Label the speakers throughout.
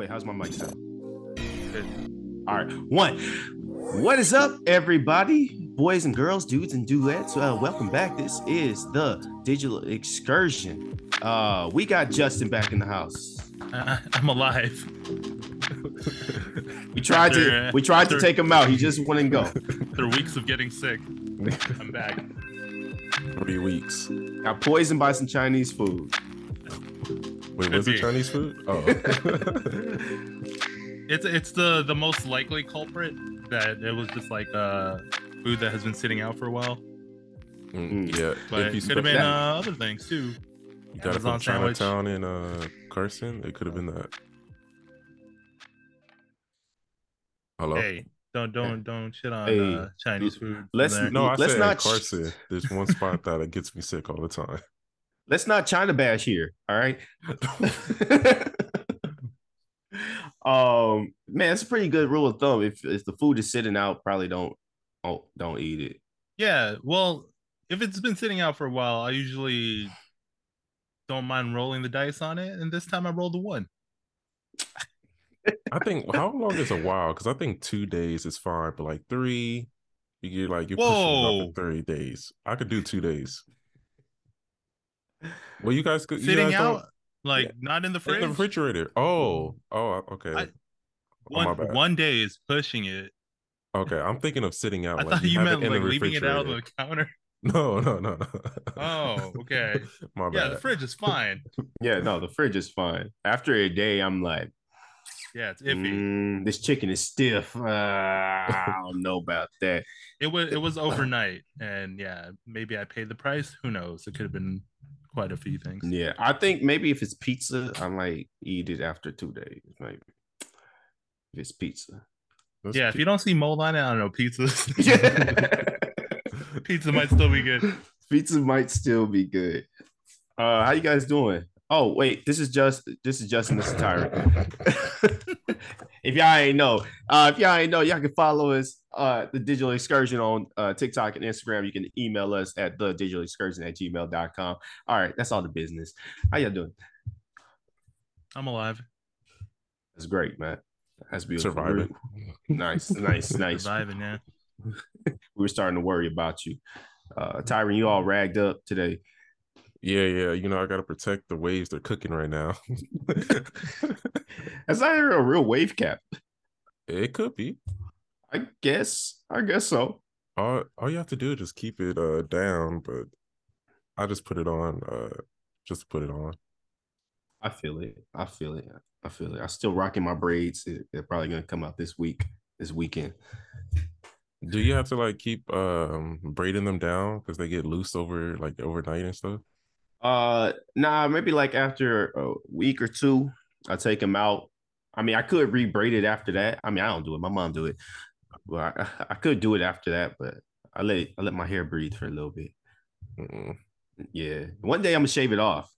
Speaker 1: Wait, how's my mic sound? All right, one. What is up, everybody? Boys and girls, dudes and duets. Uh, welcome back. This is the Digital Excursion. Uh, we got Justin back in the house.
Speaker 2: Uh, I'm alive.
Speaker 1: We tried to
Speaker 2: After, uh,
Speaker 1: we tried to take him out. He just wouldn't go.
Speaker 2: After weeks of getting sick, I'm back.
Speaker 3: Three weeks.
Speaker 1: Got poisoned by some Chinese food.
Speaker 3: Wait,
Speaker 2: Could
Speaker 3: was it. Chinese food? Oh.
Speaker 2: It's it's the the most likely culprit that it was just like uh food that has been sitting out for a while.
Speaker 3: Mm, yeah.
Speaker 2: But it could have been uh, other things too.
Speaker 3: you got it
Speaker 2: Amazon
Speaker 3: from
Speaker 2: sandwich.
Speaker 3: Chinatown in uh, Carson, it could have been that. Hello?
Speaker 2: Hey, don't don't don't shit on
Speaker 1: Hey,
Speaker 2: uh, Chinese food.
Speaker 1: let's-
Speaker 2: there.
Speaker 3: No, I
Speaker 1: Let's
Speaker 3: said
Speaker 1: not-
Speaker 3: Carson. There's one spot that it gets me sick all the time.
Speaker 1: Let's not China bash here. All right. um, man, it's a pretty good rule of thumb. If if the food is sitting out, probably don't don't don't eat it.
Speaker 2: Yeah, well, if it's been sitting out for a while, I usually don't mind rolling the dice on it, and this time I rolled a one.
Speaker 3: I think how long is a while? Because I think two days is fine, but like three, you get like you're pushing up to three days. I could do two days. Well, you guys could you
Speaker 2: Sitting
Speaker 3: guys don't-
Speaker 2: out, like
Speaker 3: Yeah.
Speaker 2: not in the fridge.
Speaker 3: in
Speaker 2: fridge.
Speaker 3: the refrigerator. Oh, oh, okay.
Speaker 2: I-
Speaker 3: Oh, my
Speaker 2: one
Speaker 3: bad.
Speaker 2: one day is pushing it.
Speaker 3: Okay, I'm thinking of sitting out.
Speaker 2: I
Speaker 3: like
Speaker 2: thought you
Speaker 3: have
Speaker 2: meant
Speaker 3: it
Speaker 2: like leaving it out on the counter.
Speaker 3: No, no, no, no.
Speaker 2: Oh, okay.
Speaker 3: my
Speaker 2: Yeah,
Speaker 3: bad.
Speaker 2: the fridge is fine.
Speaker 1: Yeah, no, the fridge is fine. After a day, I'm like,
Speaker 2: Yeah, it's iffy.
Speaker 1: "Mm, this chicken is stiff. Uh, I don't know about that.
Speaker 2: It was it was overnight, and yeah, maybe I paid the price. Who knows? It could have been quite a few things.
Speaker 1: Yeah, I think maybe if it's pizza, I might eat it after two days. Maybe if it's pizza.
Speaker 3: Let's
Speaker 2: Yeah, if you don't see mold on it, I don't know. Pizza, pizza might still be good.
Speaker 1: Pizza might still be good. Uh, how you guys doing? Oh wait, this is just this is Justin. This is Tyron. if y'all ain't know, uh, if y'all ain't know, y'all can follow us uh the digital excursion on uh TikTok and Instagram. You can email us at the digital excursion at gmail.com. All right, that's all the business. How y'all doing?
Speaker 2: I'm alive,
Speaker 1: That's great, man. That's beautiful.
Speaker 3: Surviving.
Speaker 1: Nice, nice, nice.
Speaker 2: surviving. Yeah,
Speaker 1: we were starting to worry about you. Uh Tyron, you all ragged up today.
Speaker 3: Yeah, yeah. You know, I gotta protect the waves they're cooking right now.
Speaker 1: That's not even a real wave cap.
Speaker 3: it could be.
Speaker 1: I guess. I guess so.
Speaker 3: All all you have to do is just keep it uh down, but I just put it on uh just put it on.
Speaker 1: I feel it. I feel it. I feel it. I'm still rocking my braids. It- They're probably gonna come out this week, this weekend.
Speaker 3: Do you have to like keep um braiding them down because they get loose over like overnight and stuff?
Speaker 1: Uh, nah, maybe like after a week or two, I take them out. I mean, I could re-braid it after that. I mean, I don't do it. My mom do it. Well, I, I could do it after that, but I let I let my hair breathe for a little bit.
Speaker 3: Mm-mm.
Speaker 1: Yeah. One day I'm gonna shave it off.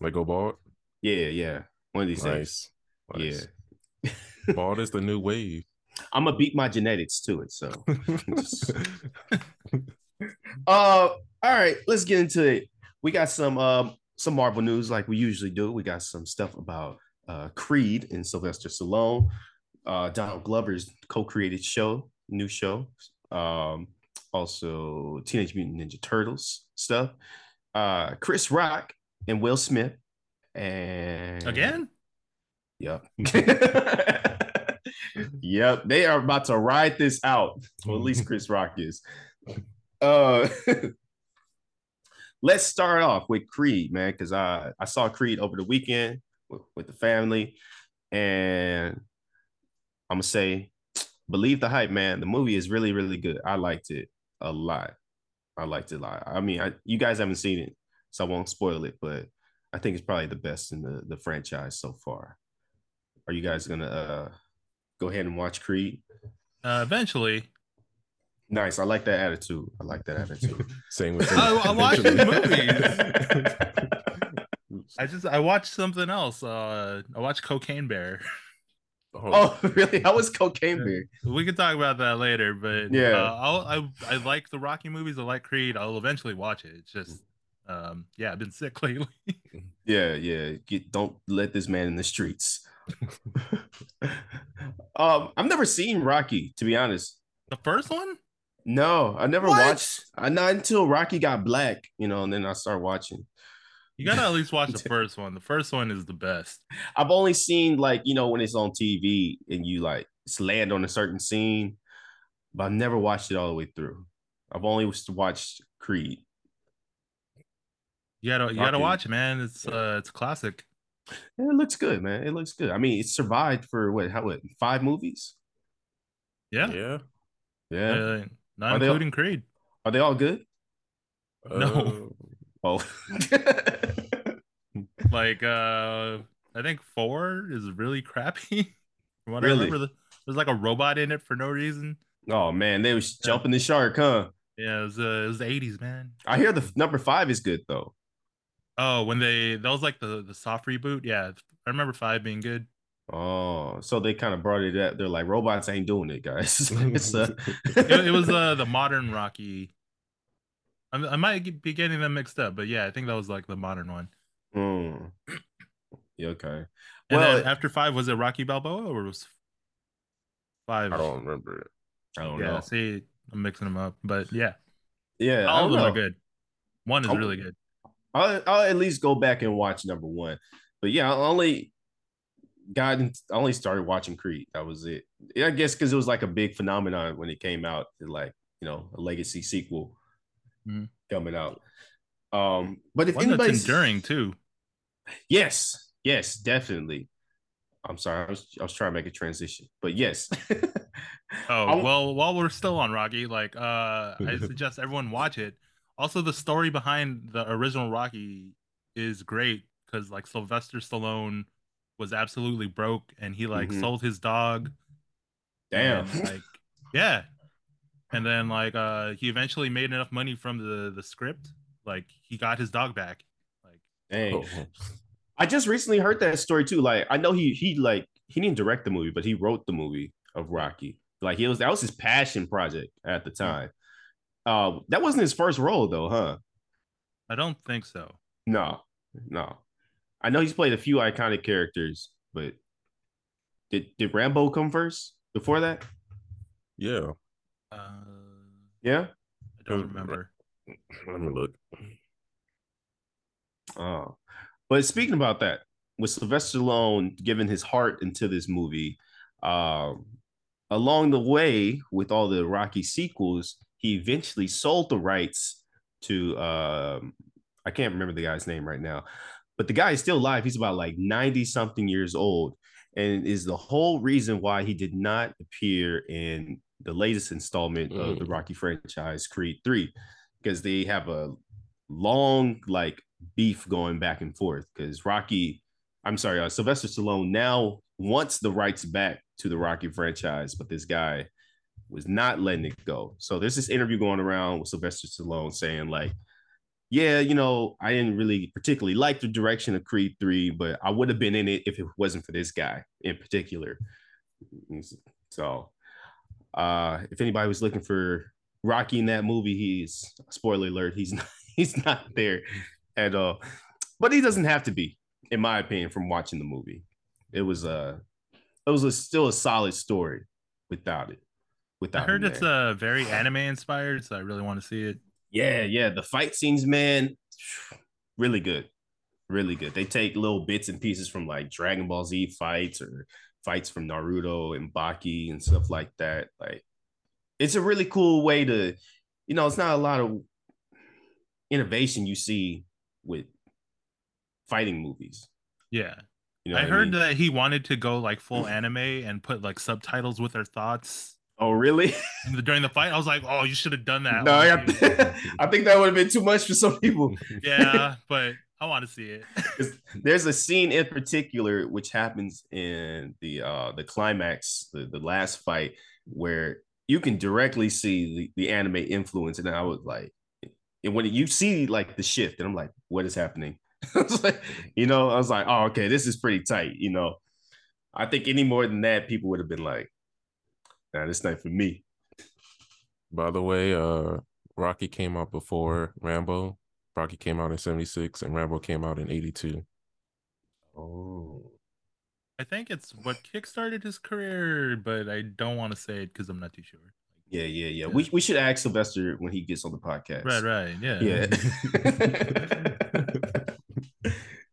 Speaker 3: Like go bald?
Speaker 1: Yeah, yeah. One of these days.
Speaker 3: Nice.
Speaker 1: Yeah.
Speaker 3: nice. Bald is the new wave.
Speaker 1: I'm gonna beat my genetics to it. So Uh, all right, let's get into it. We got some um some Marvel news like we usually do. We got some stuff about uh Creed and Sylvester Stallone, uh Donald Glover's co-created show, new show. Um, also Teenage Mutant Ninja Turtles stuff. Uh, Chris Rock and Will Smith, and
Speaker 2: again.
Speaker 1: Yep. yep. They are about to ride this out. Well, at least Chris Rock is. Uh let's start off with Creed, man, because I, I saw Creed over the weekend with, with the family. And I'm gonna say, believe the hype, man. The movie is really, really good. I liked it a lot. I liked it a lot. I mean, I, you guys haven't seen it, so I won't spoil it, but I think it's probably the best in the, the franchise so far. Are you guys gonna uh, go ahead and watch Creed?
Speaker 2: Uh, eventually,
Speaker 1: Nice. I like that attitude. I like that attitude.
Speaker 3: Same with
Speaker 2: I- I watch
Speaker 3: eventually.
Speaker 2: I just I watched something else. Uh, I watched Cocaine Bear.
Speaker 1: oh, really? How was Cocaine Bear?
Speaker 2: We can talk about that later, but
Speaker 1: Yeah.
Speaker 2: uh, I'll, I I like the Rocky movies. I like Creed. I'll eventually watch it. It's just, um, yeah, I've been sick lately.
Speaker 1: Yeah, yeah. Get, don't let this man in the streets. um, I've never seen Rocky, to be honest.
Speaker 2: The first one?
Speaker 1: No, I never
Speaker 2: What?
Speaker 1: watched. I not until Rocky got black, you know, and then I started watching.
Speaker 2: You gotta at least watch the first one. The first one is the best.
Speaker 1: I've only seen like you know when it's on TV and you like it's land on a certain scene, but I've never watched it all the way through. I've only watched Creed.
Speaker 2: You gotta you gotta
Speaker 1: Rocky.
Speaker 2: watch it, man. It's uh it's a classic.
Speaker 1: Yeah, it looks good, man. It looks good. I mean, it survived for what? How what? Five movies?
Speaker 2: Yeah.
Speaker 3: Yeah.
Speaker 1: Yeah.
Speaker 2: Uh, not
Speaker 1: Are they-
Speaker 2: including Creed.
Speaker 1: Are they all good?
Speaker 2: No.
Speaker 3: Uh,
Speaker 1: Oh,
Speaker 2: Like uh I think four is really crappy. From what
Speaker 1: Really?
Speaker 2: I remember, there's like a robot in it for no reason.
Speaker 1: oh man, they was jumping the shark, huh?
Speaker 2: Yeah, it was, uh, it was the 80s, man.
Speaker 1: I hear the number five is good though.
Speaker 2: Oh, when they that was like the the soft reboot. Yeah, I remember five being good.
Speaker 1: Oh, so they kind of brought it up. They're like, robots ain't doing it, guys. uh,
Speaker 2: It, it was uh the modern Rocky. I, I might be getting them mixed up, but yeah, I think that was like the modern one.
Speaker 1: Mm. Yeah, okay.
Speaker 2: And
Speaker 1: Well,
Speaker 2: after five, was it Rocky Balboa or was five?
Speaker 3: I don't remember it.
Speaker 1: I don't
Speaker 2: yeah,
Speaker 1: know.
Speaker 2: see, I'm mixing them up, but yeah,
Speaker 1: Yeah,
Speaker 2: all of them
Speaker 1: know.
Speaker 2: are good. One is
Speaker 1: I'm-
Speaker 2: really good.
Speaker 1: I'll, I'll at least go back and watch number one. But yeah, only got in, I only started watching Creed. That was it. I guess because it was like a big phenomenon when it came out, like you know, a legacy sequel
Speaker 2: Mhm.
Speaker 1: coming out. Um, but if
Speaker 2: One that's
Speaker 1: anybody's
Speaker 2: enduring too.
Speaker 1: yes, yes, definitely. I'm sorry, I was I was trying to make a transition, but yes.
Speaker 2: Oh well, while we're still on Rocky, like uh, I suggest everyone watch it. Also, the story behind the original Rocky is great because like Sylvester Stallone was absolutely broke and he like
Speaker 1: Mhm.
Speaker 2: sold his dog.
Speaker 1: Damn.
Speaker 2: and, like yeah, and then like uh, he eventually made enough money from the the script. Like he got his dog back. Like
Speaker 1: Dang.
Speaker 3: Oh,
Speaker 1: I just recently heard that story too. Like I know he he like he didn't direct the movie, but he wrote the movie of Rocky. Like he was that was his passion project at the time. Uh that wasn't his first role though, huh?
Speaker 2: I don't think so.
Speaker 1: No, no. I know he's played a few iconic characters, but did did Rambo come first before that?
Speaker 3: yeah.
Speaker 2: Uh,
Speaker 1: Yeah.
Speaker 2: I don't remember.
Speaker 3: Let me look.
Speaker 1: Oh, but speaking about that, with Sylvester Stallone giving his heart into this movie, um, along the way with all the Rocky sequels, he eventually sold the rights to um, I can't remember the guy's name right now, but the guy is still alive. He's about like ninety something years old, and is the whole reason why he did not appear in the latest installment of the
Speaker 3: Mm.
Speaker 1: Rocky franchise, Creed Three, because they have a long like beef going back and forth because Rocky, I'm sorry, uh, Sylvester Stallone now wants the rights back to the Rocky franchise, but this guy was not letting it go. So there's this interview going around with Sylvester Stallone saying like, yeah, you know, I didn't really particularly like the direction of Creed 3, but I would have been in it if it wasn't for this guy in particular. So uh if anybody was looking for Rocky in that movie, he's spoiler alert, he's not he's not there at all. But he doesn't have to be, in my opinion, from watching the movie. It was a it was a, still a solid story without it. Without
Speaker 2: I
Speaker 1: heard
Speaker 2: it's
Speaker 1: a
Speaker 2: uh very anime inspired, so I really want to see it.
Speaker 1: Yeah, yeah. The fight scenes, man, really good. Really good. They take little bits and pieces from like Dragon Ball Z fights or fights from Naruto and Baki and stuff like that. Like, it's a really cool way to, you know, it's not a lot of innovation you see with fighting movies.
Speaker 2: Yeah,
Speaker 1: You know,
Speaker 2: I heard
Speaker 1: mean?
Speaker 2: that he wanted to go like full anime and put like subtitles with their thoughts
Speaker 1: Oh, really?
Speaker 2: during the fight. I was like, oh, you should have done that.
Speaker 1: no, I. I think that would have been too much for some people.
Speaker 2: yeah, but I want to see it.
Speaker 1: there's a scene in particular which happens in the uh the climax the, the last fight where you can directly see the, the anime influence and i was like and when you see like the shift and i'm like what is happening like, you know i was like oh okay this is pretty tight you know i think any more than that people would have been like nah this not for me
Speaker 3: By the way, uh, Rocky came out before Rambo. Rocky came out in '76, and Rambo came out in '82.
Speaker 1: oh
Speaker 2: I I think it's what kickstarted his career, but I don't want to say it because I'm not too sure.
Speaker 1: Yeah, yeah, yeah. We we should ask Sylvester when he gets on the podcast.
Speaker 2: Right, right. Yeah.
Speaker 1: Yeah.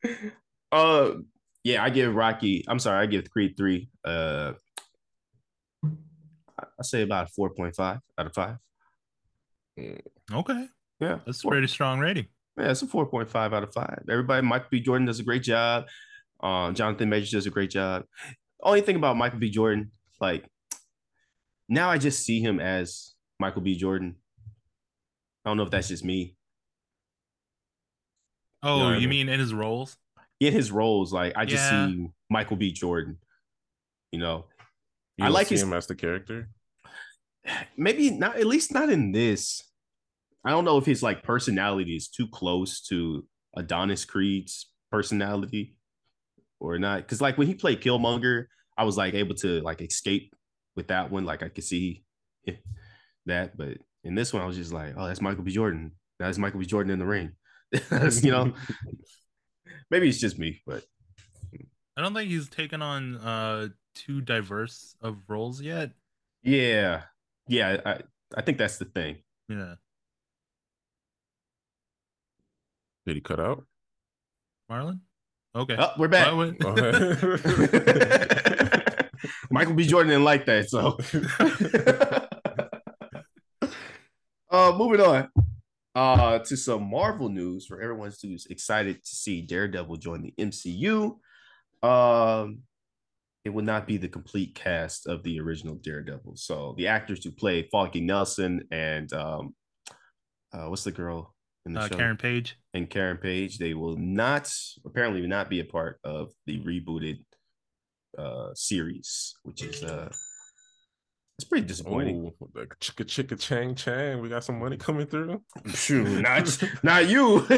Speaker 1: uh yeah, I give Rocky, I'm sorry, I give Creed 3 uh I say about a 4.5 out of 5.
Speaker 2: Okay.
Speaker 1: Yeah.
Speaker 2: That's a
Speaker 1: four-
Speaker 2: pretty strong rating.
Speaker 1: Yeah, it's a 4.5 out of 5. Everybody, Michael B. Jordan does a great job. Um, Jonathan Majors does a great job. Only thing about Michael B. Jordan, like now I just see him as Michael B. Jordan. I don't know if that's just me.
Speaker 2: Oh,
Speaker 1: what I
Speaker 2: you
Speaker 1: mean?
Speaker 2: mean in his roles?
Speaker 1: In his roles, like I just
Speaker 2: Yeah.
Speaker 1: see Michael B. Jordan. You know,
Speaker 3: You
Speaker 1: I like
Speaker 3: see
Speaker 1: his-
Speaker 3: him as the character.
Speaker 1: Maybe not at least not in this. I don't know if his like personality is too close to Adonis Creed's personality or not. Cause like when he played Killmonger, I was like able to like escape with that one. Like I could see that, but in this one, I was just like, oh, that's Michael B. Jordan. That's Michael B. Jordan in the ring. You know, maybe it's just me, but
Speaker 2: I don't think he's taken on uh too diverse of roles yet.
Speaker 1: yeah, yeah, I, I think that's the thing.
Speaker 2: Yeah.
Speaker 3: Did he cut out?
Speaker 2: Marlon? Okay.
Speaker 1: Oh, we're back.
Speaker 2: Why would-
Speaker 1: Michael B. Jordan didn't like that, so. uh, moving on. Uh, to some Marvel news for everyone who's excited to see Daredevil join the MCU. Um, it will not be the complete cast of the original Daredevil. So the actors who played Foggy Nelson and um, uh, what's the girl in the
Speaker 2: uh,
Speaker 1: show?
Speaker 2: Karen Page.
Speaker 1: and Karen Page. They will not apparently not be a part of the rebooted uh series, which is uh it's pretty disappointing.
Speaker 3: Oh, the chicka chicka chang chang. We got some money coming through.
Speaker 1: Shoot, not not you.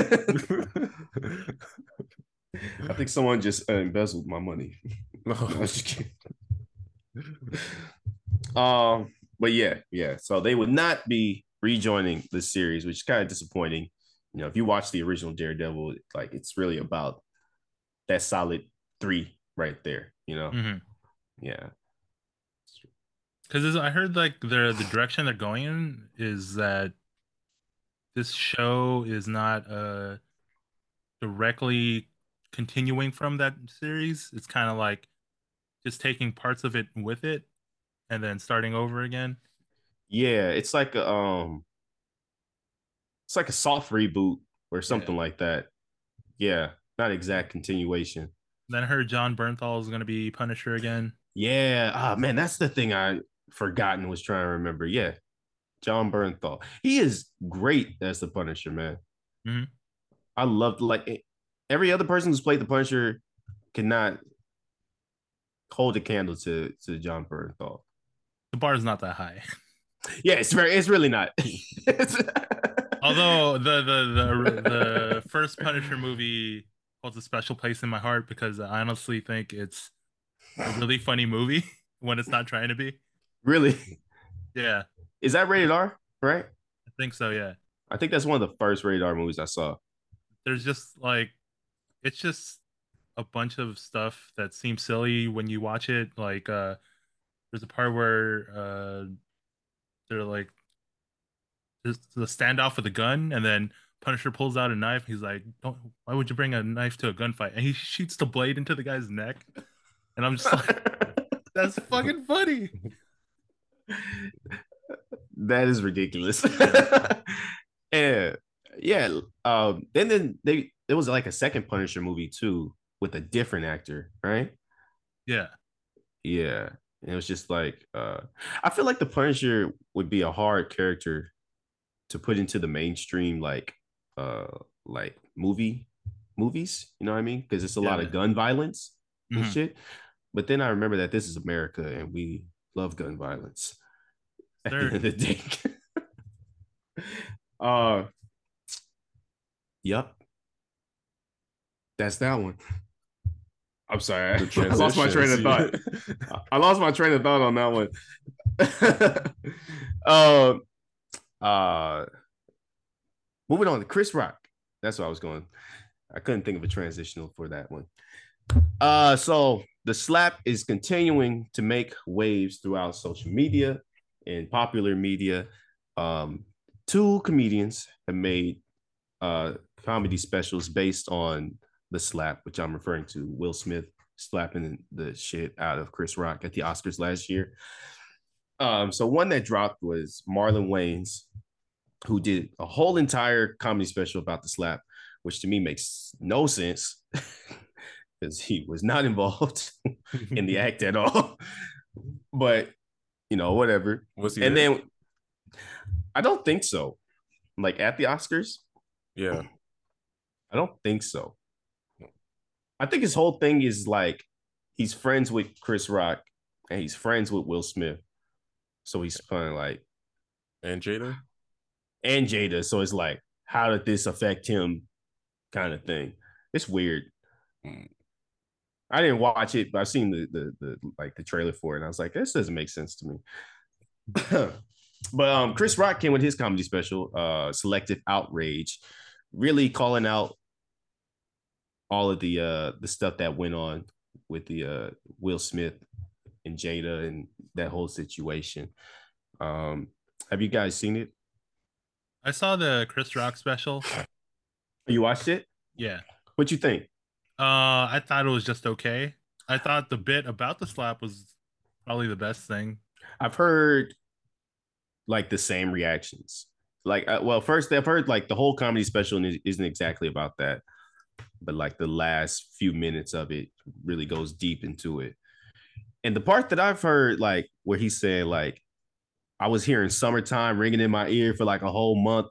Speaker 1: I think someone just uh, embezzled my money.
Speaker 3: No.
Speaker 1: I was just kidding. um, but yeah, yeah. So they would not be rejoining the series, which is kind of disappointing. You know, if you watch the original Daredevil, like it's really about that solid three right there. You know,
Speaker 2: hmm
Speaker 1: yeah,
Speaker 2: Because I heard like the the direction they're going in is that this show is not uh directly continuing from that series. It's kind of like just taking parts of it with it and then starting over again.
Speaker 1: yeah. It's like a um, it's like a soft reboot or something like that. Yeah, not exact continuation.
Speaker 2: Then I heard Jon Bernthal is going to be Punisher again.
Speaker 1: Yeah. Ah, man, that's the thing I forgotten was trying to remember. Yeah. Jon Bernthal. He is great as the Punisher, man.
Speaker 2: Mhm.
Speaker 1: I loved like every other person who's played the Punisher cannot hold a candle to to Jon Bernthal.
Speaker 2: The bar is not that high.
Speaker 1: Yeah, it's very it's really not.
Speaker 2: Although the the the the first Punisher movie holds a special place in my heart because I honestly think it's a really funny movie when it's not trying to be.
Speaker 1: really
Speaker 2: Yeah,
Speaker 1: is that rated R, right?
Speaker 2: I think so. Yeah,
Speaker 1: I think that's one of the first rated R movies I saw.
Speaker 2: there's just like it's just a bunch of stuff that seems silly when you watch it. Like uh there's a part where uh they're like there's the standoff with a gun and then Punisher pulls out a knife. He's like, "Don't. Why would you bring a knife to a gunfight?" And he shoots the blade into the guy's neck. And I'm just like, "That's fucking funny."
Speaker 1: that is ridiculous. and yeah, um, then then they there was like a second Punisher movie too with a different actor, right?
Speaker 2: Yeah,
Speaker 1: Yeah. And it was just like uh I feel like the Punisher would be a hard character to put into the mainstream like uh like movie movies, you know what I mean? Because it's a lot of gun violence and
Speaker 2: Mhm.
Speaker 1: shit. But then I remember that this is America and we love gun violence at the end of the day. uh Yep. That's that one. I'm sorry. I lost my train of thought. I lost my train of thought on that one. um, uh, moving on to Chris Rock. That's what I was going. I couldn't think of a transitional for that one. Uh, so the slap is continuing to make waves throughout social media and popular media. Um, two comedians have made uh, comedy specials based on the slap, which I'm referring to Will Smith slapping the shit out of Chris Rock at the Oscars last year. Um, so one that dropped was Marlon Wayans, who did a whole entire comedy special about the slap, which to me makes no sense because he was not involved in the act at all. but you know, whatever.
Speaker 3: Was he?
Speaker 1: and
Speaker 3: there?
Speaker 1: then I don't think so. Like at the Oscars,
Speaker 3: yeah,
Speaker 1: I don't think so. I think his whole thing is like he's friends with Chris Rock and he's friends with Will Smith. So he's kind of like
Speaker 3: and Jada.
Speaker 1: and Jada. So it's like, how did this affect him? Kind of thing. It's weird.
Speaker 3: Mm.
Speaker 1: I didn't watch it, but I've seen the, the the like the trailer for it, and I was like, this doesn't make sense to me. but um, Chris Rock came with his comedy special, uh, Selective Outrage, really calling out all of the uh the stuff that went on with the uh Will Smith and Jada and that whole situation. Um, have you guys seen it?
Speaker 2: I saw the Chris Rock special.
Speaker 1: You watched it?
Speaker 2: Yeah.
Speaker 1: What you think?
Speaker 2: Uh, I thought it was just okay. I thought the bit about the slap was probably the best thing.
Speaker 1: I've heard like the same reactions. Like, uh, well, first I've heard like the whole comedy special isn't exactly about that, but like the last few minutes of it really goes deep into it. And the part that I've heard, like where he said, like, I was hearing "Summertime" ringing in my ear for like a whole month,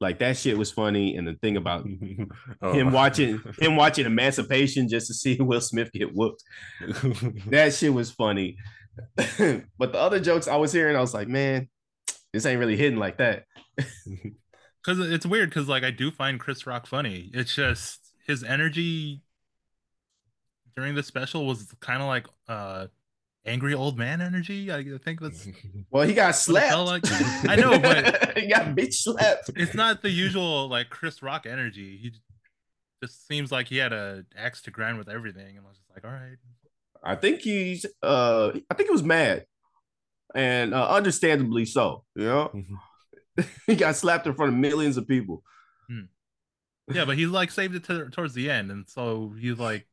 Speaker 1: like that shit was funny. And the thing about
Speaker 3: Oh.
Speaker 1: him watching him watching Emancipation just to see Will Smith get whooped, that shit was funny. but the other jokes I was hearing, I was like, man, this ain't really hitting like that.
Speaker 2: Cause it's weird, cause like I do find Chris Rock funny. It's just his energy during the special was kind of like uh angry old man energy. I think that's
Speaker 1: Well, he got slapped.
Speaker 2: like- I know, but-
Speaker 1: he got bitch slapped.
Speaker 2: it's not the usual like Chris Rock energy. He just seems like he had a axe to grind with everything, and I was just like, all right.
Speaker 1: I think he's uh I think he was mad. And uh, understandably so, you know. he got slapped in front of millions of people.
Speaker 2: Yeah, but he like saved it to, towards the end, and so he like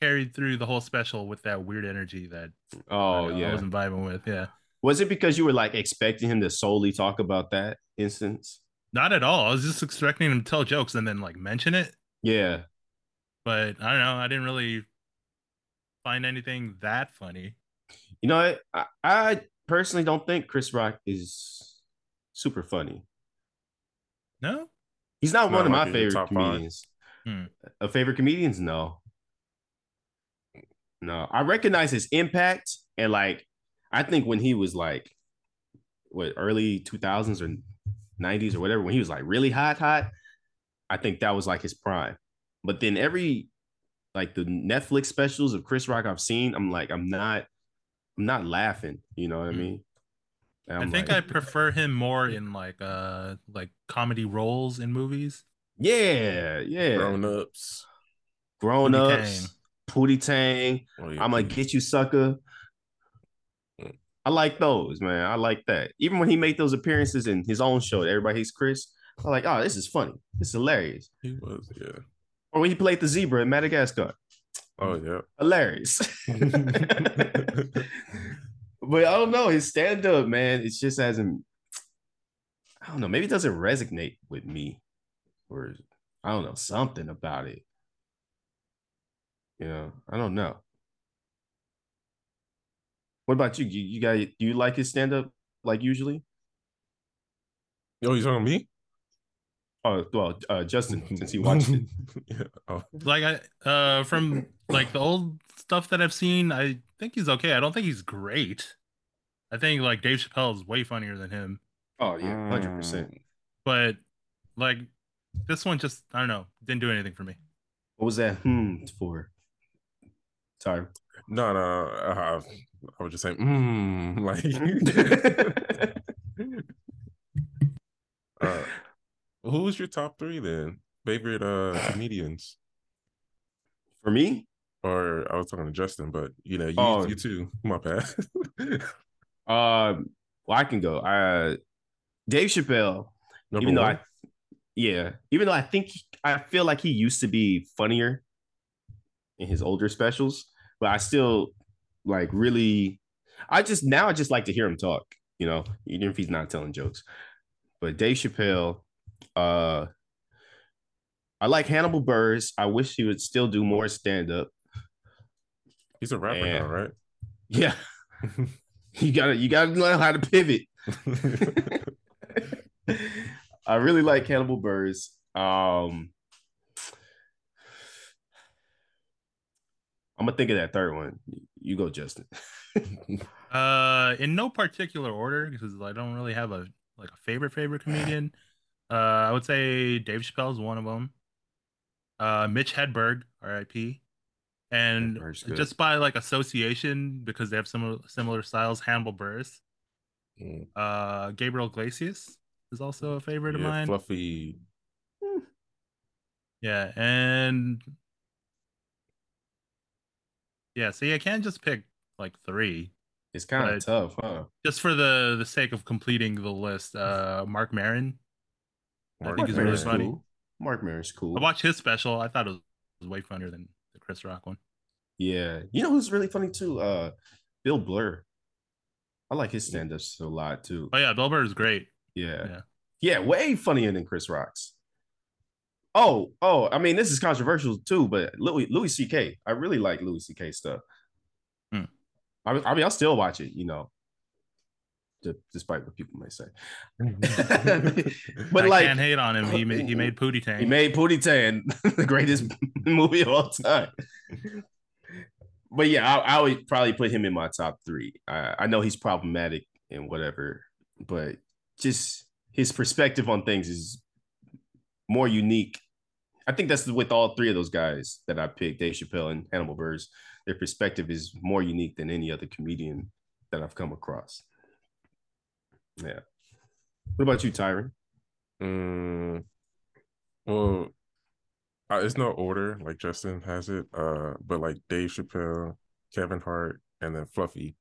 Speaker 2: carried through the whole special with that weird energy that
Speaker 1: Oh
Speaker 2: I
Speaker 1: yeah.
Speaker 2: wasn't vibing with. Yeah,
Speaker 1: Was it because you were like expecting him to solely talk about that instance?
Speaker 2: not at all. I was just expecting him to tell jokes and then like mention it,
Speaker 1: Yeah.
Speaker 2: but I don't know. I didn't really find anything that funny.
Speaker 1: You know, I, I, I personally don't think Chris Rock is super funny.
Speaker 2: No,
Speaker 1: He's not,
Speaker 3: Not
Speaker 1: one of my
Speaker 3: like in your
Speaker 1: favorite comedians.
Speaker 2: Hmm.
Speaker 1: A favorite comedians? No. No. I recognize his impact and like I think when he was like what early 2000s or 90s or whatever, when he was like really hot, hot, I think that was like his prime. But then every like the Netflix specials of Chris Rock I've seen, I'm like, I'm not, I'm not laughing. You know what I
Speaker 2: Hmm.
Speaker 1: mean? And
Speaker 2: I
Speaker 1: I'm
Speaker 2: think
Speaker 1: like,
Speaker 2: I prefer him more in like uh like comedy roles in movies.
Speaker 1: yeah, yeah.
Speaker 3: Grown ups.
Speaker 1: Grown
Speaker 2: Pootie
Speaker 1: ups, Pootie Tang.
Speaker 3: Oh, yeah.
Speaker 1: I'm gonna get you, sucker. I like those, man. I like that. Even when he made those appearances in his own show, Everybody Hates Chris. I'm like, oh, this is funny. This is hilarious.
Speaker 3: He was, yeah.
Speaker 1: Or when he played the zebra in Madagascar,
Speaker 3: Oh yeah.
Speaker 1: hilarious. but I don't know. His stand up, man, it just hasn't. I don't know. Maybe it doesn't resonate with me, or I don't know something about it. You know, I don't know. What about you? You, you got? Do you like his stand up like usually?
Speaker 3: Yo, you talking to me?
Speaker 1: Oh well, uh, Justin, since he watched it.
Speaker 3: yeah. Oh.
Speaker 2: Like I uh from like the old stuff that I've seen, I think he's okay. I don't think he's great. I think like Dave Chappelle is way funnier than him.
Speaker 1: Oh yeah, hundred percent.
Speaker 2: But like this one just I don't know, didn't do anything for me.
Speaker 1: What was that? Hmm, for. Sorry.
Speaker 3: No, no, uh, I was just saying, mm, like. uh, who's your top three then? Favorite uh comedians?
Speaker 1: For me,
Speaker 3: or I was talking to Justin, but you know, you,
Speaker 1: Oh.
Speaker 3: you too. My bad.
Speaker 1: Um, well, I can go. Uh, Dave Chappelle.
Speaker 3: Number
Speaker 1: even though. I, yeah, even though I think I feel like he used to be funnier in his older specials, but I still like really. I just now I just like to hear him talk. You know, even if he's not telling jokes. But Dave Chappelle, uh, I like Hannibal Buress. I wish he would still do more stand up.
Speaker 3: He's a rapper
Speaker 1: Man.
Speaker 3: now, right?
Speaker 1: Yeah, you gotta you gotta learn how to pivot. I really like Hannibal Buress. Um, I'm gonna think of that third one. You go, Justin.
Speaker 2: Uh, in no particular order because I don't really have a like a favorite favorite comedian. Uh, I would say Dave Chappelle is one of them. Uh, Mitch Hedberg, R.I.P. And just by like association, because they have similar similar styles, Hannibal Buress.
Speaker 3: Mm.
Speaker 2: Uh, Gabriel Iglesias is also a favorite of mine.
Speaker 3: Fluffy.
Speaker 2: Yeah, and yeah, see, I can't just pick like three
Speaker 1: It's kind of tough, huh?
Speaker 2: just for the the sake of completing the list. Uh, Marc Maron. I
Speaker 3: Mark
Speaker 2: think he's really funny.
Speaker 1: cool. Marc Maron's cool.
Speaker 2: I watched his special. I thought it was, was way funnier than Chris Rock one.
Speaker 1: Yeah, you know who's really funny too? Uh, Bill Burr. I like his stand-ups a lot too.
Speaker 2: Oh yeah, Bill Burr is great.
Speaker 1: Yeah.
Speaker 2: Yeah.
Speaker 1: Yeah, way funnier than Chris Rock's. Oh, oh, I mean, this is controversial too, but Louis Louis C.K. I really like Louis C.K. stuff.
Speaker 2: Hmm.
Speaker 1: I, mean, I mean, I'll still watch it, you know, despite what people may say. but
Speaker 2: I
Speaker 1: like,
Speaker 2: can't hate on him. He made he made Pootie Tang.
Speaker 1: he made Pootie Tang the greatest movie of all time. But yeah, I, I would probably put him in my top three. I, I know he's problematic and whatever, but just his perspective on things is more unique. I think that's with all three of those guys that I picked, Dave Chappelle and Hannibal Buress. Their perspective is more unique than any other comedian that I've come across. Yeah. What about you, Tyron?
Speaker 3: Mm, well, uh, it's no order like Justin has it. Uh, but like Dave Chappelle, Kevin Hart, and then Fluffy.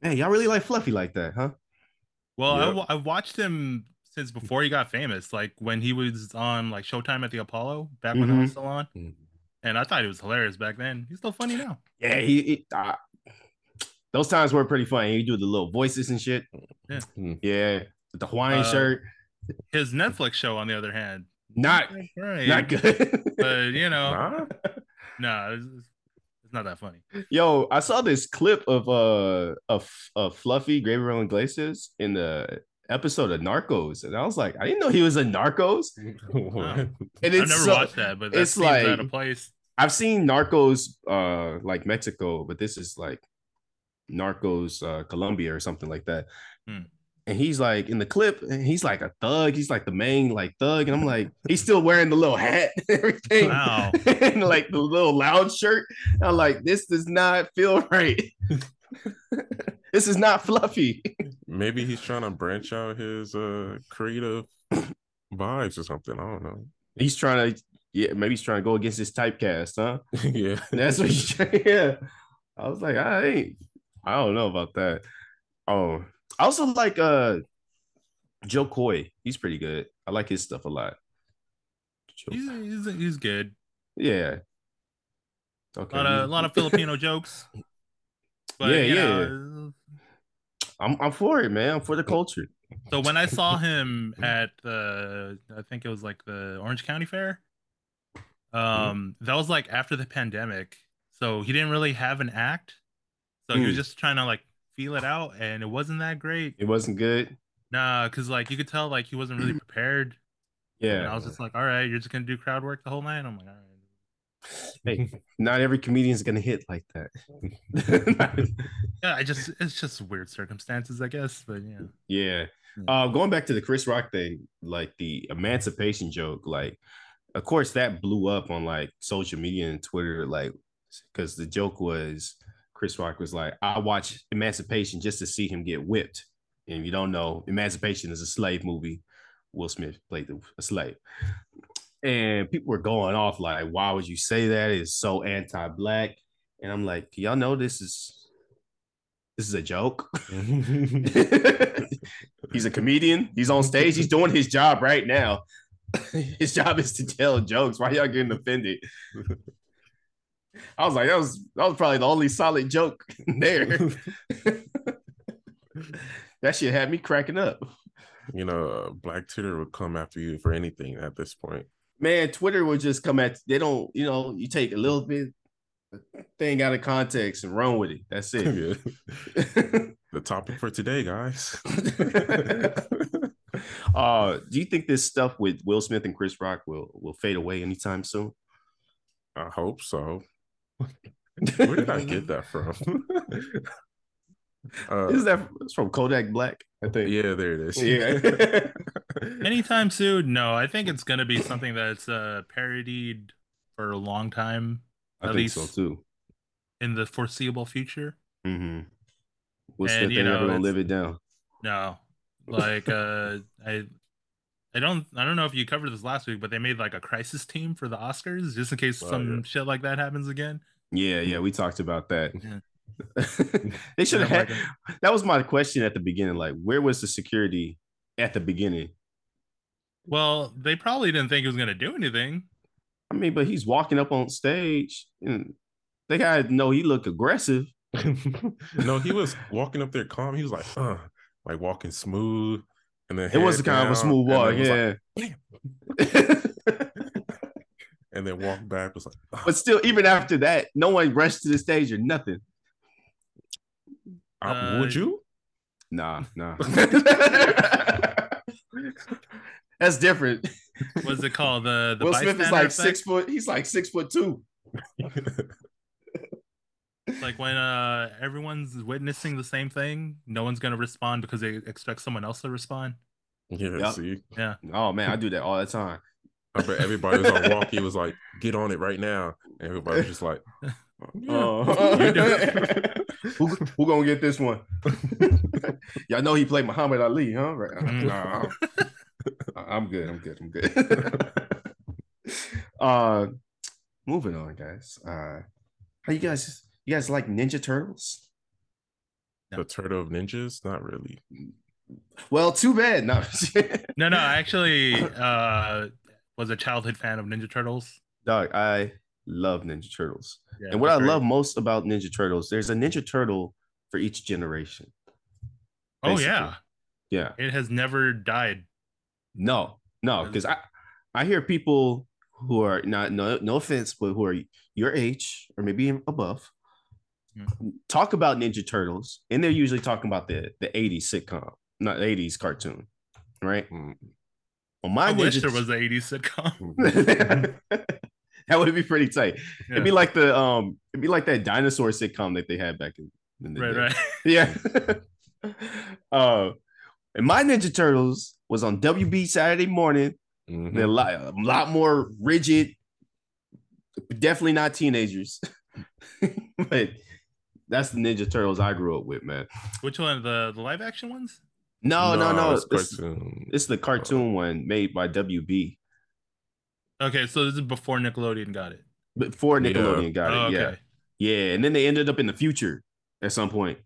Speaker 1: Man, y'all really like Fluffy like that, huh?
Speaker 2: Well, I
Speaker 3: Yep.
Speaker 2: wa- I've watched him since before he got famous, like when he was on like Showtime at the Apollo back when I was
Speaker 1: Mhm.
Speaker 2: still on,
Speaker 3: Mhm.
Speaker 2: and I thought he was hilarious back then. He's still funny now.
Speaker 1: Yeah, he, he uh, those times were pretty funny. You do the little voices and shit.
Speaker 2: Yeah.
Speaker 3: Mhm.
Speaker 1: Yeah, with the Hawaiian
Speaker 2: Uh,
Speaker 1: shirt.
Speaker 2: His Netflix show, on the other hand,
Speaker 1: Not
Speaker 2: right,
Speaker 1: not good.
Speaker 2: but you know,
Speaker 3: Nah?
Speaker 2: no, it's, it's not that funny.
Speaker 1: Yo, I saw this clip of uh of of Fluffy Gabriel Iglesias in the episode of Narcos, and I was like, I didn't know he was in Narcos.
Speaker 3: What?
Speaker 1: And
Speaker 2: I've
Speaker 1: it's
Speaker 2: never
Speaker 1: so-
Speaker 2: watched that, but that
Speaker 1: it's
Speaker 2: seems out
Speaker 1: like-
Speaker 2: of place.
Speaker 1: I've seen Narcos uh like Mexico, but this is like Narcos uh Colombia or something like that.
Speaker 2: Hmm.
Speaker 1: And he's like in the clip, and he's like a thug. He's like the main like thug, and I'm like, he's still wearing the little hat and everything,
Speaker 2: Wow.
Speaker 1: and like the little loud shirt. I'm like, this does not feel right. this is not fluffy.
Speaker 3: Maybe he's trying to branch out his uh creative vibes or something. I don't know.
Speaker 1: He's trying to, yeah, maybe he's trying to go against his typecast, huh?
Speaker 3: yeah.
Speaker 1: That's what he's trying to. yeah. I was like, I ain't, I don't know about that. Oh, I also like uh Jo Koy. He's pretty good. I like his stuff a lot. Joe-
Speaker 2: He's, he's he's good.
Speaker 1: yeah. Okay.
Speaker 2: A lot of a lot of Filipino jokes. But,
Speaker 1: Yeah, yeah.
Speaker 2: know,
Speaker 1: I'm I'm for it, man. I'm for the culture.
Speaker 2: So when I saw him at the, I think it was like the Orange County Fair. Um, that was like after the pandemic, so he didn't really have an act. So he was
Speaker 1: Hmm.
Speaker 2: just trying to like feel it out, and it wasn't that great.
Speaker 1: It wasn't good.
Speaker 2: Nah, because like you could tell like he wasn't really prepared. And I was just like, all right, you're just gonna do crowd work the whole night. I'm like, all right.
Speaker 1: Hey, not every comedian's gonna hit like that.
Speaker 2: Yeah, I just it's just weird circumstances, I guess. But yeah.
Speaker 1: Yeah.
Speaker 2: Yeah.
Speaker 1: Uh, going back to the Chris Rock thing, like the emancipation joke, like, of course, that blew up on like social media and Twitter, like, because the joke was Chris Rock was like, I watch Emancipation just to see him get whipped. And if you don't know, Emancipation is a slave movie. Will Smith played the, a slave. and people were going off like, "Why would you say that? It's so anti-black." And I'm like, "Y'all know this is this is a joke." he's a comedian. He's on stage. He's doing his job right now. his job is to tell jokes. Why y'all getting offended? I was like, that was that was probably the only solid joke there. that shit had me cracking up.
Speaker 3: You know, uh, Black Twitter would come after you for anything at this point.
Speaker 1: Man, Twitter would just come at they don't, you know, you take a little bit thing out of context and run with it. That's it.
Speaker 3: the topic for today, guys.
Speaker 1: uh, do you think this stuff with Will Smith and Chris Rock will will fade away anytime soon?
Speaker 3: I hope so. Where did I get that from?
Speaker 1: uh, is that it's from Kodak Black? I think.
Speaker 3: Yeah, there it is.
Speaker 1: Yeah.
Speaker 2: Anytime soon? No, I think it's gonna be something that's uh, parodied for a long time.
Speaker 1: I think so too.
Speaker 2: In the foreseeable future.
Speaker 1: Mm-hmm. Will Smith ain't ever gonna live it down.
Speaker 2: No, like uh, I I don't I don't know if you covered this last week, but they made like a crisis team for the Oscars just in case oh, some yeah. shit like that happens again.
Speaker 1: Yeah, yeah, we talked about that. They should have had that was my question at the beginning. Like, where was the security at the beginning?
Speaker 2: Well, they probably didn't think he was gonna do anything.
Speaker 1: I mean, but he's walking up on stage and they gotta know he looked aggressive.
Speaker 3: no, he was walking up there calm. He was like, uh, like walking smooth. And then
Speaker 1: it was kind of a smooth walk, yeah.
Speaker 3: Like, and then walk back was like,
Speaker 1: oh. but still, even after that, no one rushed to the stage or nothing.
Speaker 3: Uh, uh, would you?
Speaker 1: Nah, nah. That's different.
Speaker 2: What's it called? The, the
Speaker 1: Will Smith is like effect? six foot. He's like six foot two.
Speaker 2: like when uh everyone's witnessing the same thing, no one's gonna respond because they expect someone else to respond.
Speaker 3: Yeah, yep. see.
Speaker 2: Yeah.
Speaker 1: Oh man, I do that all the time.
Speaker 3: I bet everybody was on walkie was like, get on it right now. And everybody was just like,
Speaker 1: oh, who, who gonna get this one? Y'all know he played Muhammad Ali, huh? Right. Mm. Nah, I'm good. I'm good. I'm good. uh moving on, guys. Uh how you guys you guys like Ninja Turtles?
Speaker 3: The Turtle of Ninjas? Not really.
Speaker 1: Well, too bad. No,
Speaker 2: no, no. Actually uh, was a childhood fan of Ninja Turtles.
Speaker 1: Dog, I love Ninja Turtles. Yeah, and what I great. love most about Ninja Turtles, there's a Ninja Turtle for each generation.
Speaker 2: Basically. Oh yeah,
Speaker 1: yeah.
Speaker 2: It has never died.
Speaker 1: No, no, because I I hear people who are not no no offense, but who are your age or maybe above mm-hmm. talk about Ninja Turtles, and they're usually talking about the the 80s sitcom, not 80s cartoon, right? Mm.
Speaker 2: Well, my I wish there was an 80s sitcom.
Speaker 1: that would be pretty tight. Yeah. It'd be like the um, it'd be like that dinosaur sitcom that they had back in, in the
Speaker 2: right,
Speaker 1: day.
Speaker 2: right.
Speaker 1: Yeah. uh, and my Ninja Turtles was on WB Saturday morning. Mm-hmm. They're a lot, a lot more rigid. Definitely not teenagers, but that's the Ninja Turtles I grew up with, man.
Speaker 2: Which one? The the live action ones?
Speaker 1: No, no, no. no. It's, it's, the cartoon one made by WB.
Speaker 2: Okay, so this is before Nickelodeon got it.
Speaker 1: Before Nickelodeon yeah. got it, oh, okay. yeah. Yeah, and then they ended up in the future at some point.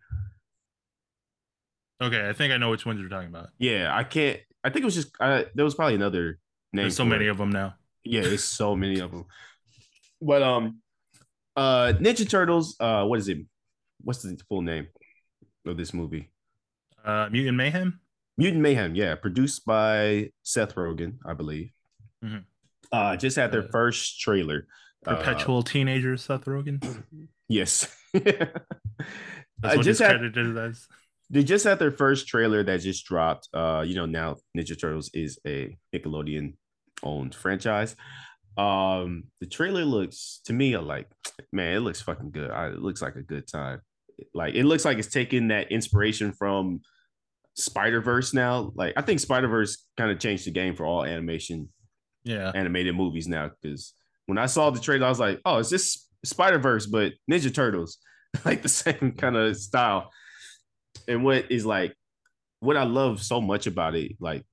Speaker 2: Okay, I think I know which ones you're talking about.
Speaker 1: Yeah, I can't. I think it was just I, there was probably another name.
Speaker 2: There's so many it. of them now.
Speaker 1: Yeah, there's so many of them. But um, uh, Ninja Turtles. Uh, what is it? What's the full name of this movie?
Speaker 2: Uh, Mutant Mayhem.
Speaker 1: Mutant Mayhem. Yeah, produced by Seth Rogen, I believe. Mm-hmm. Uh, just had their uh, first trailer.
Speaker 2: Perpetual uh, teenager Seth Rogen.
Speaker 1: Yes.
Speaker 2: That's what just he's credited as.
Speaker 1: They just had their first trailer that just dropped. Uh, you know, now Ninja Turtles is a Nickelodeon owned franchise. Um, the trailer looks to me like, man, it looks fucking good. I, it looks like a good time. Like it looks like it's taking that inspiration from Spider Verse now. Like I think Spider Verse kind of changed the game for all animation,
Speaker 2: yeah,
Speaker 1: animated movies now. Because when I saw the trailer, I was like, oh, it's this Spider Verse, but Ninja Turtles, like the same kind of style. And what is like, what I love so much about it, like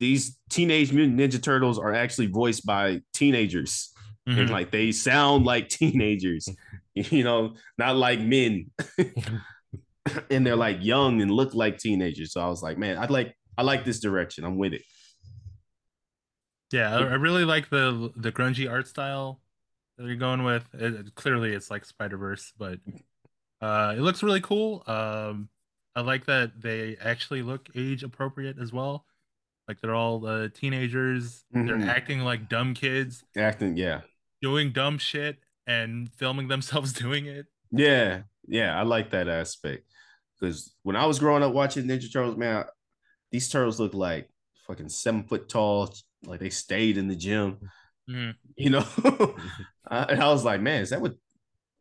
Speaker 1: these teenage mutant ninja turtles are actually voiced by teenagers mm-hmm. and like they sound like teenagers you know not like men and they're like young and look like teenagers so i was like man i like i like this direction i'm with it
Speaker 2: yeah i, really like the the grungy art style that you're going with it, clearly it's like spider verse but uh it looks really cool um i like that they actually look age appropriate as well like they're all uh, teenagers. Mm-hmm. They're acting like dumb kids.
Speaker 1: Acting, yeah.
Speaker 2: Doing dumb shit and filming themselves doing it.
Speaker 1: Yeah, yeah, I like that aspect. Because when I was growing up watching Ninja Turtles, man, these turtles look like fucking seven foot tall. Like they stayed in the gym. Mm-hmm. You know, I, and I was like, man, is that what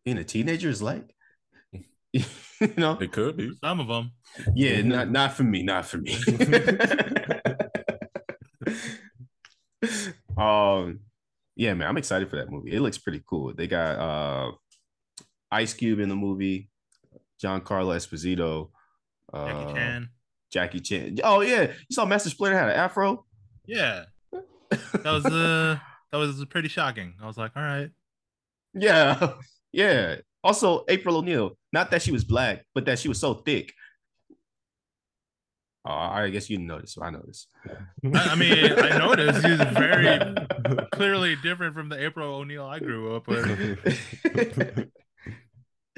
Speaker 1: being a teenager is like? you know,
Speaker 3: it could be
Speaker 2: some of them.
Speaker 1: Yeah, not not for me, not for me. um, yeah, man, I'm excited for that movie. It looks pretty cool. They got uh Ice Cube in the movie, Giancarlo Esposito, uh, Jackie Chan. Jackie Chan. Oh yeah, you saw Master Splinter had an afro.
Speaker 2: Yeah, that was uh that was pretty shocking. I was like, all right.
Speaker 1: Yeah, yeah. Also, April O'Neil. Not that she was black, but that she was so thick. Oh, I guess you didn't notice. So I noticed.
Speaker 2: I mean, I noticed he's very clearly different from the April O'Neil I grew up with.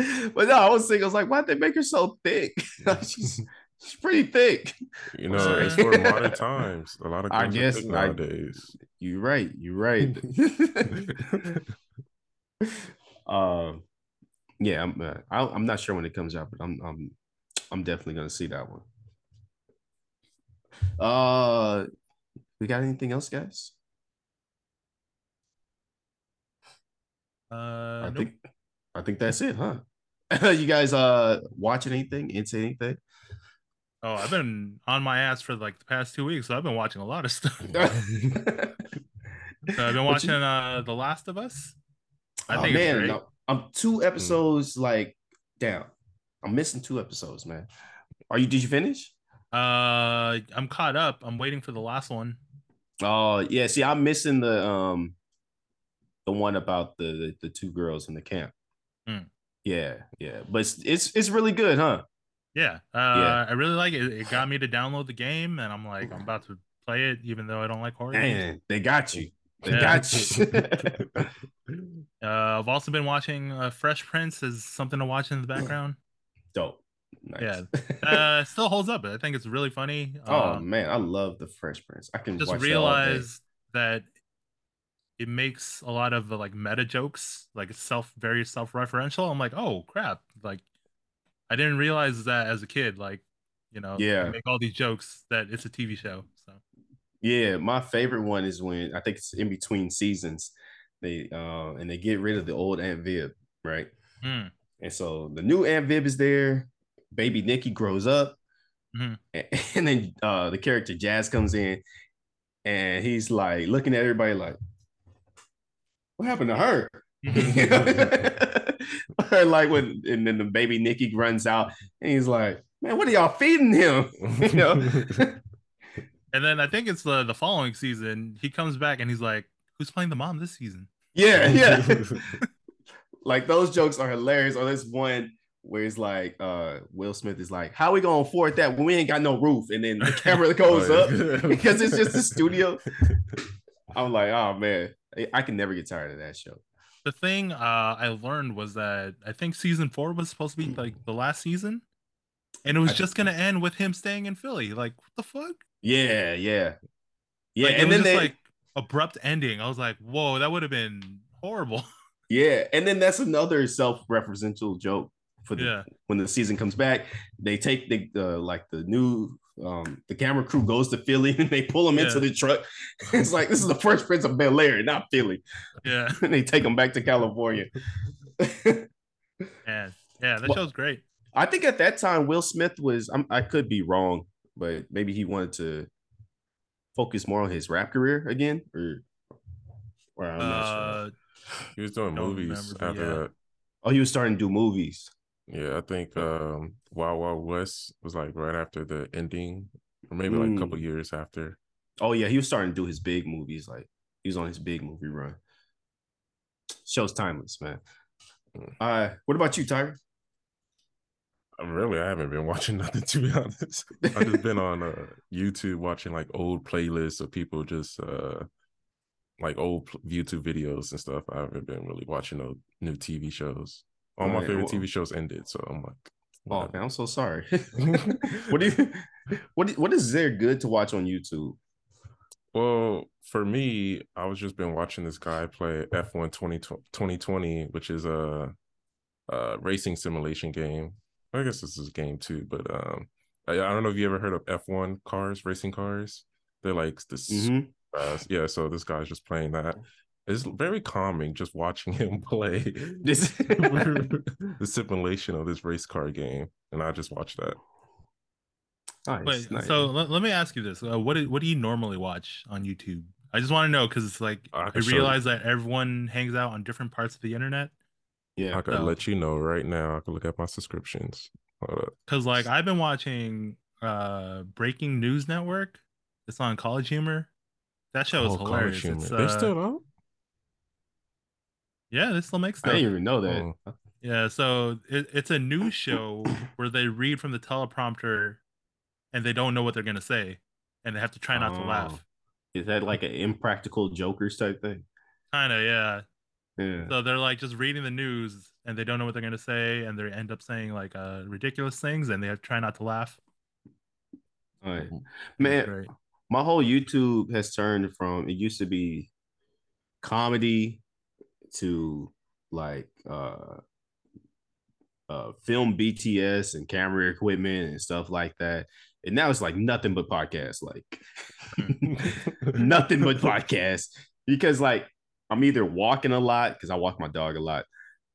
Speaker 1: but no, I was thinking, I was like, why'd they make her so thick? she's she's pretty thick.
Speaker 3: You know, it's for modern times. A lot of
Speaker 1: I guess nowadays. I, you're right. You're right. uh, yeah, I'm. Uh, I, am not sure when it comes out, but I'm. I'm. I'm definitely gonna see that one. Uh, we got anything else, guys?
Speaker 2: Uh, I
Speaker 1: nope. think I think that's it, huh? you guys uh watching anything, into anything?
Speaker 2: Oh, I've been on my ass for like the past two weeks, so I've been watching a lot of stuff. so I've been watching you... uh The Last of Us.
Speaker 1: I oh, think man, no, I'm two episodes mm. like down. I'm missing two episodes, man. Are you? Did you finish?
Speaker 2: Uh, I'm caught up. I'm waiting for the last one.
Speaker 1: Oh yeah, see, I'm missing the um, the one about the the, the two girls in the camp. Mm. Yeah, yeah, but it's, it's it's really good, huh?
Speaker 2: Yeah, uh, yeah. I really like it. It got me to download the game, and I'm like, I'm about to play it, even though I don't like horror.
Speaker 1: Man, they got you. They yeah. got you.
Speaker 2: uh, I've also been watching uh, Fresh Prince as something to watch in the background.
Speaker 1: Dope.
Speaker 2: Nice. Yeah, uh, still holds up. I think it's really funny.
Speaker 1: Oh um, man, I love the Fresh Prince. I can
Speaker 2: just realize that, that, it makes a lot of the like meta jokes, like self very self referential. I'm like, oh crap! Like, I didn't realize that as a kid. Like, you know,
Speaker 1: yeah,
Speaker 2: make all these jokes that it's a TV show. So
Speaker 1: yeah, my favorite one is when I think it's in between seasons. They uh and they get rid of the old Aunt Viv, right? Mm. And so the new Aunt Viv is there baby Nikki grows up, mm-hmm. and, and, then uh, the character Jazz comes in, and he's like looking at everybody like, "What happened to her?" or like when and then the baby Nikki runs out, and he's like, "Man, what are y'all feeding him?" you know.
Speaker 2: and then I think it's the the following season. He comes back and he's like, "Who's playing the mom this season?"
Speaker 1: Yeah, yeah. like those jokes are hilarious. Or this one where it's like uh Will Smith is like, How we gonna afford that when we ain't got no roof? And then the camera goes oh, up because it's just a studio. I'm like, oh man, I can never get tired of that show.
Speaker 2: The thing uh I learned was that I think season four was supposed to be like the last season, and it was I, just gonna end with him staying in Philly. Like, what the fuck?
Speaker 1: Yeah, yeah. Yeah,
Speaker 2: like, and then they like abrupt ending. I was like, whoa, that would have been horrible.
Speaker 1: Yeah, and then that's another self-referential joke for the yeah. when the season comes back. They take the uh, like the new um the camera crew goes to Philly and they pull him yeah. into the truck. it's like this is the first Prince of Bel Air, not Philly.
Speaker 2: Yeah,
Speaker 1: and they take him back to California.
Speaker 2: yeah, yeah, that well, show's great.
Speaker 1: I think at that time Will Smith was. I'm, i could be wrong, but maybe he wanted to focus more on his rap career again, or,
Speaker 2: or I'm not uh,
Speaker 3: sure. He was doing movies after yeah. that.
Speaker 1: Oh, he was starting to do movies.
Speaker 3: Yeah, I think um, Wild Wild West was like right after the ending, or maybe like a couple mm. years after.
Speaker 1: Oh yeah, he was starting to do his big movies. Like he was on his big movie run. Show's timeless, man.
Speaker 3: Mm.
Speaker 1: Uh, what about you, Tyler?
Speaker 3: Really, I haven't been watching nothing to be honest. I've just been on uh, YouTube watching like old playlists of people just uh like old YouTube videos and stuff. I haven't been really watching no new TV shows. All my favorite TV shows ended, so I'm like,
Speaker 1: Oh man, I'm so sorry. what do you what do- what is there good to watch on YouTube?
Speaker 3: Well, for me, I was just been watching this guy play F1 20, 2020, which is a, a racing simulation game. I guess this is a game too, but um, I, I don't know if you ever heard of F1 cars, racing cars. They're like this,
Speaker 1: Mhm.
Speaker 3: fast. yeah. So this guy's just playing that. It's very calming just watching him play
Speaker 1: This
Speaker 3: the simulation of this race car game, and I just watched that.
Speaker 1: nice,
Speaker 2: Wait,
Speaker 1: nice.
Speaker 2: so let, let me ask you this: uh, what do, what do you normally watch on YouTube? I just want to know because it's like
Speaker 3: I
Speaker 2: I,
Speaker 3: can show you.
Speaker 2: realize that everyone hangs out on different parts of the internet.
Speaker 1: yeah,
Speaker 3: I could
Speaker 2: So-
Speaker 3: let you know right now. I could look at my subscriptions.
Speaker 2: Because like I've been watching uh Breaking News Network. It's on College Humor. That show is
Speaker 3: Oh, College
Speaker 2: hilarious.
Speaker 3: Humor.
Speaker 2: It's,
Speaker 3: They
Speaker 2: uh,
Speaker 3: still out?
Speaker 2: Yeah, they still make
Speaker 1: I didn't even know that.
Speaker 3: Oh.
Speaker 2: Yeah, so it, it's a news show where they read from the teleprompter, and they don't know what they're gonna say, and they have to try not to
Speaker 1: Oh.
Speaker 2: laugh.
Speaker 1: Is that like an impractical jokers type thing?
Speaker 2: Kind of, yeah.
Speaker 1: Yeah.
Speaker 2: So they're like just reading the news, and they don't know what they're gonna say, and they end up saying like uh ridiculous things, and they have to try not to laugh.
Speaker 1: All right. Man, my whole YouTube has turned from it used to be comedy to like uh uh film BTS and camera equipment and stuff like that. And now it's like nothing but podcasts, like nothing but podcasts. Because like I'm either walking a lot because I walk my dog a lot,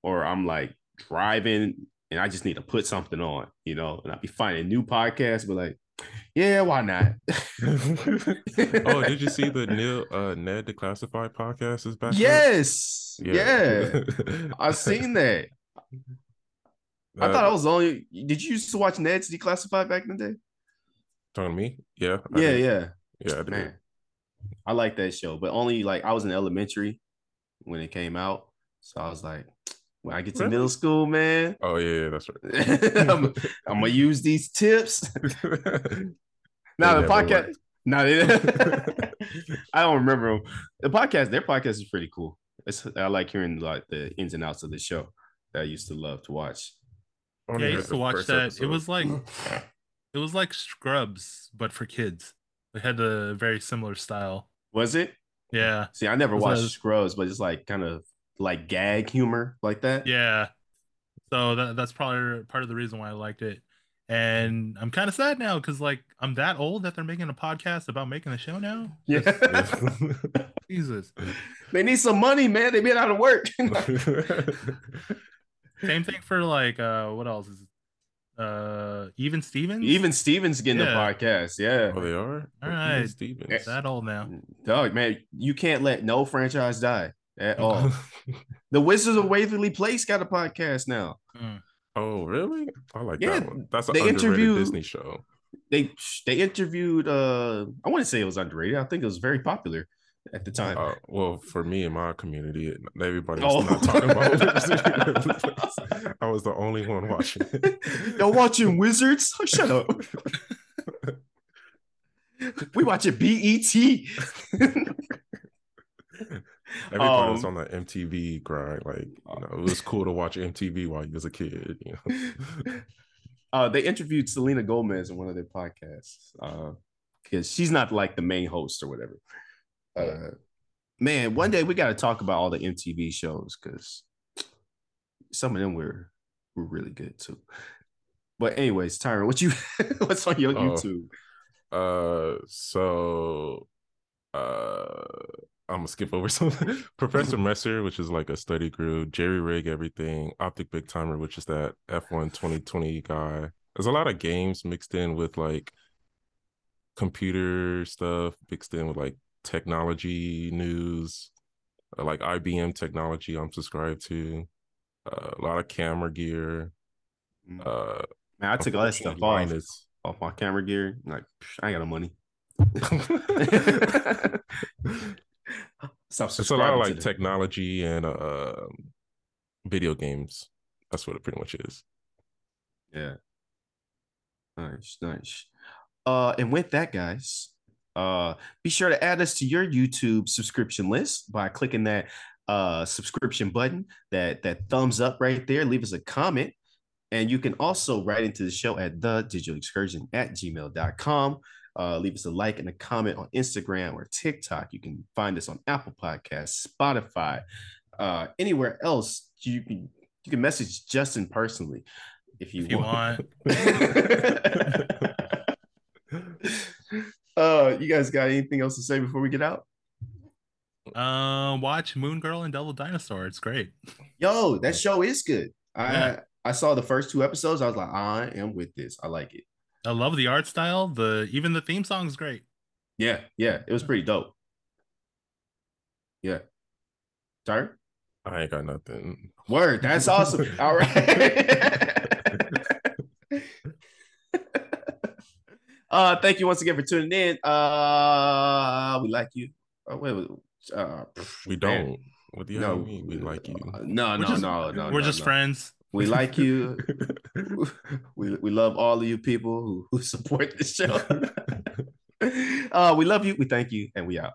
Speaker 1: or I'm like driving and I just need to put something on, you know, and I'll be finding new podcasts, but like, yeah, why not?
Speaker 3: oh, did you see the Neil uh Ned Declassified podcast is back?
Speaker 1: Yes. Yeah. I've seen that. I
Speaker 3: Uh,
Speaker 1: thought I was the only. Did you used to watch Ned's Declassified back in the day?
Speaker 3: talking to me. Yeah. I
Speaker 1: Yeah,
Speaker 3: did.
Speaker 1: yeah.
Speaker 3: Yeah, I did.
Speaker 1: Man, I like that show, but only like I was in elementary when it came out, so I was like, when I get to
Speaker 3: Really?
Speaker 1: middle school, man,
Speaker 3: Oh yeah, yeah, that's right.
Speaker 1: I'm, I'm gonna use these tips. Now the podcast.
Speaker 3: worked.
Speaker 1: No, they, I don't remember 'em. the podcast. Their podcast is pretty cool. It's, I like hearing like the ins and outs of the show that I used to love to watch.
Speaker 3: only
Speaker 2: Yeah, I used to watch
Speaker 3: first
Speaker 2: that. It was like it was like Scrubs, but for kids. It had a very similar style.
Speaker 1: Was it?
Speaker 2: Yeah,
Speaker 1: See, I never watched
Speaker 2: that-
Speaker 1: Scrubs, but it's like kind of like gag humor like that.
Speaker 2: yeah. So that that's probably part of the reason why I liked it. And I'm kind of sad now because like I'm that old that they're making a podcast about making the show now.
Speaker 1: Yeah.
Speaker 2: Jesus.
Speaker 1: they need some money, man. They've been out of work.
Speaker 2: Same thing for like uh what else is uh even Stevens?
Speaker 1: Even Stevens getting
Speaker 2: Yeah.
Speaker 1: the podcast. Yeah.
Speaker 3: oh, they are.
Speaker 2: All right.
Speaker 3: Stevens.
Speaker 2: that old now.
Speaker 1: Dog, man, you can't let no franchise die at all. the Wizards of Waverly Place got a podcast now.
Speaker 2: Mm.
Speaker 3: oh, really? I like
Speaker 1: Yeah,
Speaker 3: that one. That's an
Speaker 1: they
Speaker 3: underrated
Speaker 1: interview-
Speaker 3: Disney show.
Speaker 1: They they interviewed uh I want to say it was underrated. I think it was very popular at the time.
Speaker 3: Uh, well, for me in my community, everybody
Speaker 1: Oh.
Speaker 3: not talking about Wizards. I was the only one watching.
Speaker 1: Y'all watching Wizards? Oh, shut up. we watch watching E
Speaker 3: Everybody was
Speaker 1: Um,
Speaker 3: on the MTV grind. Like, you know, it was cool to watch MTV while you was a kid. You know,
Speaker 1: uh, they interviewed Selena Gomez in one of their podcasts because she's not like the main host or whatever. Uh, man, one day we got to talk about all the MTV shows because some of them were were really good too. But anyways, Tyron, what you what's on your
Speaker 3: Oh.
Speaker 1: YouTube?
Speaker 3: Uh, so, uh, I'm gonna skip over some. Professor Messer, which is like a study group, Jerry Rig Everything, Optic Big Timer, which is that F1 2020 guy. There's a lot of games mixed in with like computer stuff, mixed in with like technology news, uh, like IBM technology. I'm subscribed to. Uh, a lot of camera gear. Uh,
Speaker 1: Man, I took all that stuff off
Speaker 3: is-
Speaker 1: off my camera gear. Like, psh, I ain't got no money.
Speaker 3: It's a lot of like technology and uh, video games. That's what it pretty much is.
Speaker 1: Yeah. Nice, nice. Uh, and with that, guys, uh, be sure to add us to your YouTube subscription list by clicking that uh subscription button, that that thumbs up right there. Leave us a comment. And you can also write into the show at the digital excursion at gmail.com. Uh, leave us a like and a comment on Instagram or TikTok. You can find us on Apple Podcasts, Spotify, uh, anywhere else. You can you can message Justin personally if you,
Speaker 2: If you
Speaker 1: want.
Speaker 2: want.
Speaker 1: uh, you guys got anything else to say before we get out?
Speaker 2: Uh, watch Moon Girl and Devil Dinosaur. It's great.
Speaker 1: Yo, that show is good. I
Speaker 2: Yeah.
Speaker 1: I saw the first two episodes. I was like, I am with this. I like it.
Speaker 2: I love the art style. The even the theme song is great.
Speaker 1: Yeah, yeah, it was pretty dope. Yeah. Sorry?
Speaker 3: I ain't got nothing.
Speaker 1: Word, that's awesome. All right. uh thank you once again for tuning in. Uh we like you. Uh, wait, wait, uh,
Speaker 3: We don't. What do you
Speaker 1: No,
Speaker 3: mean? We like you.
Speaker 1: Uh, no,
Speaker 2: We're
Speaker 1: no,
Speaker 2: just,
Speaker 1: no, no.
Speaker 2: We're
Speaker 1: no,
Speaker 2: just
Speaker 1: no.
Speaker 2: friends.
Speaker 1: We like you. we we love all of you people who, who support the show. uh, we love you. We thank you, and we out.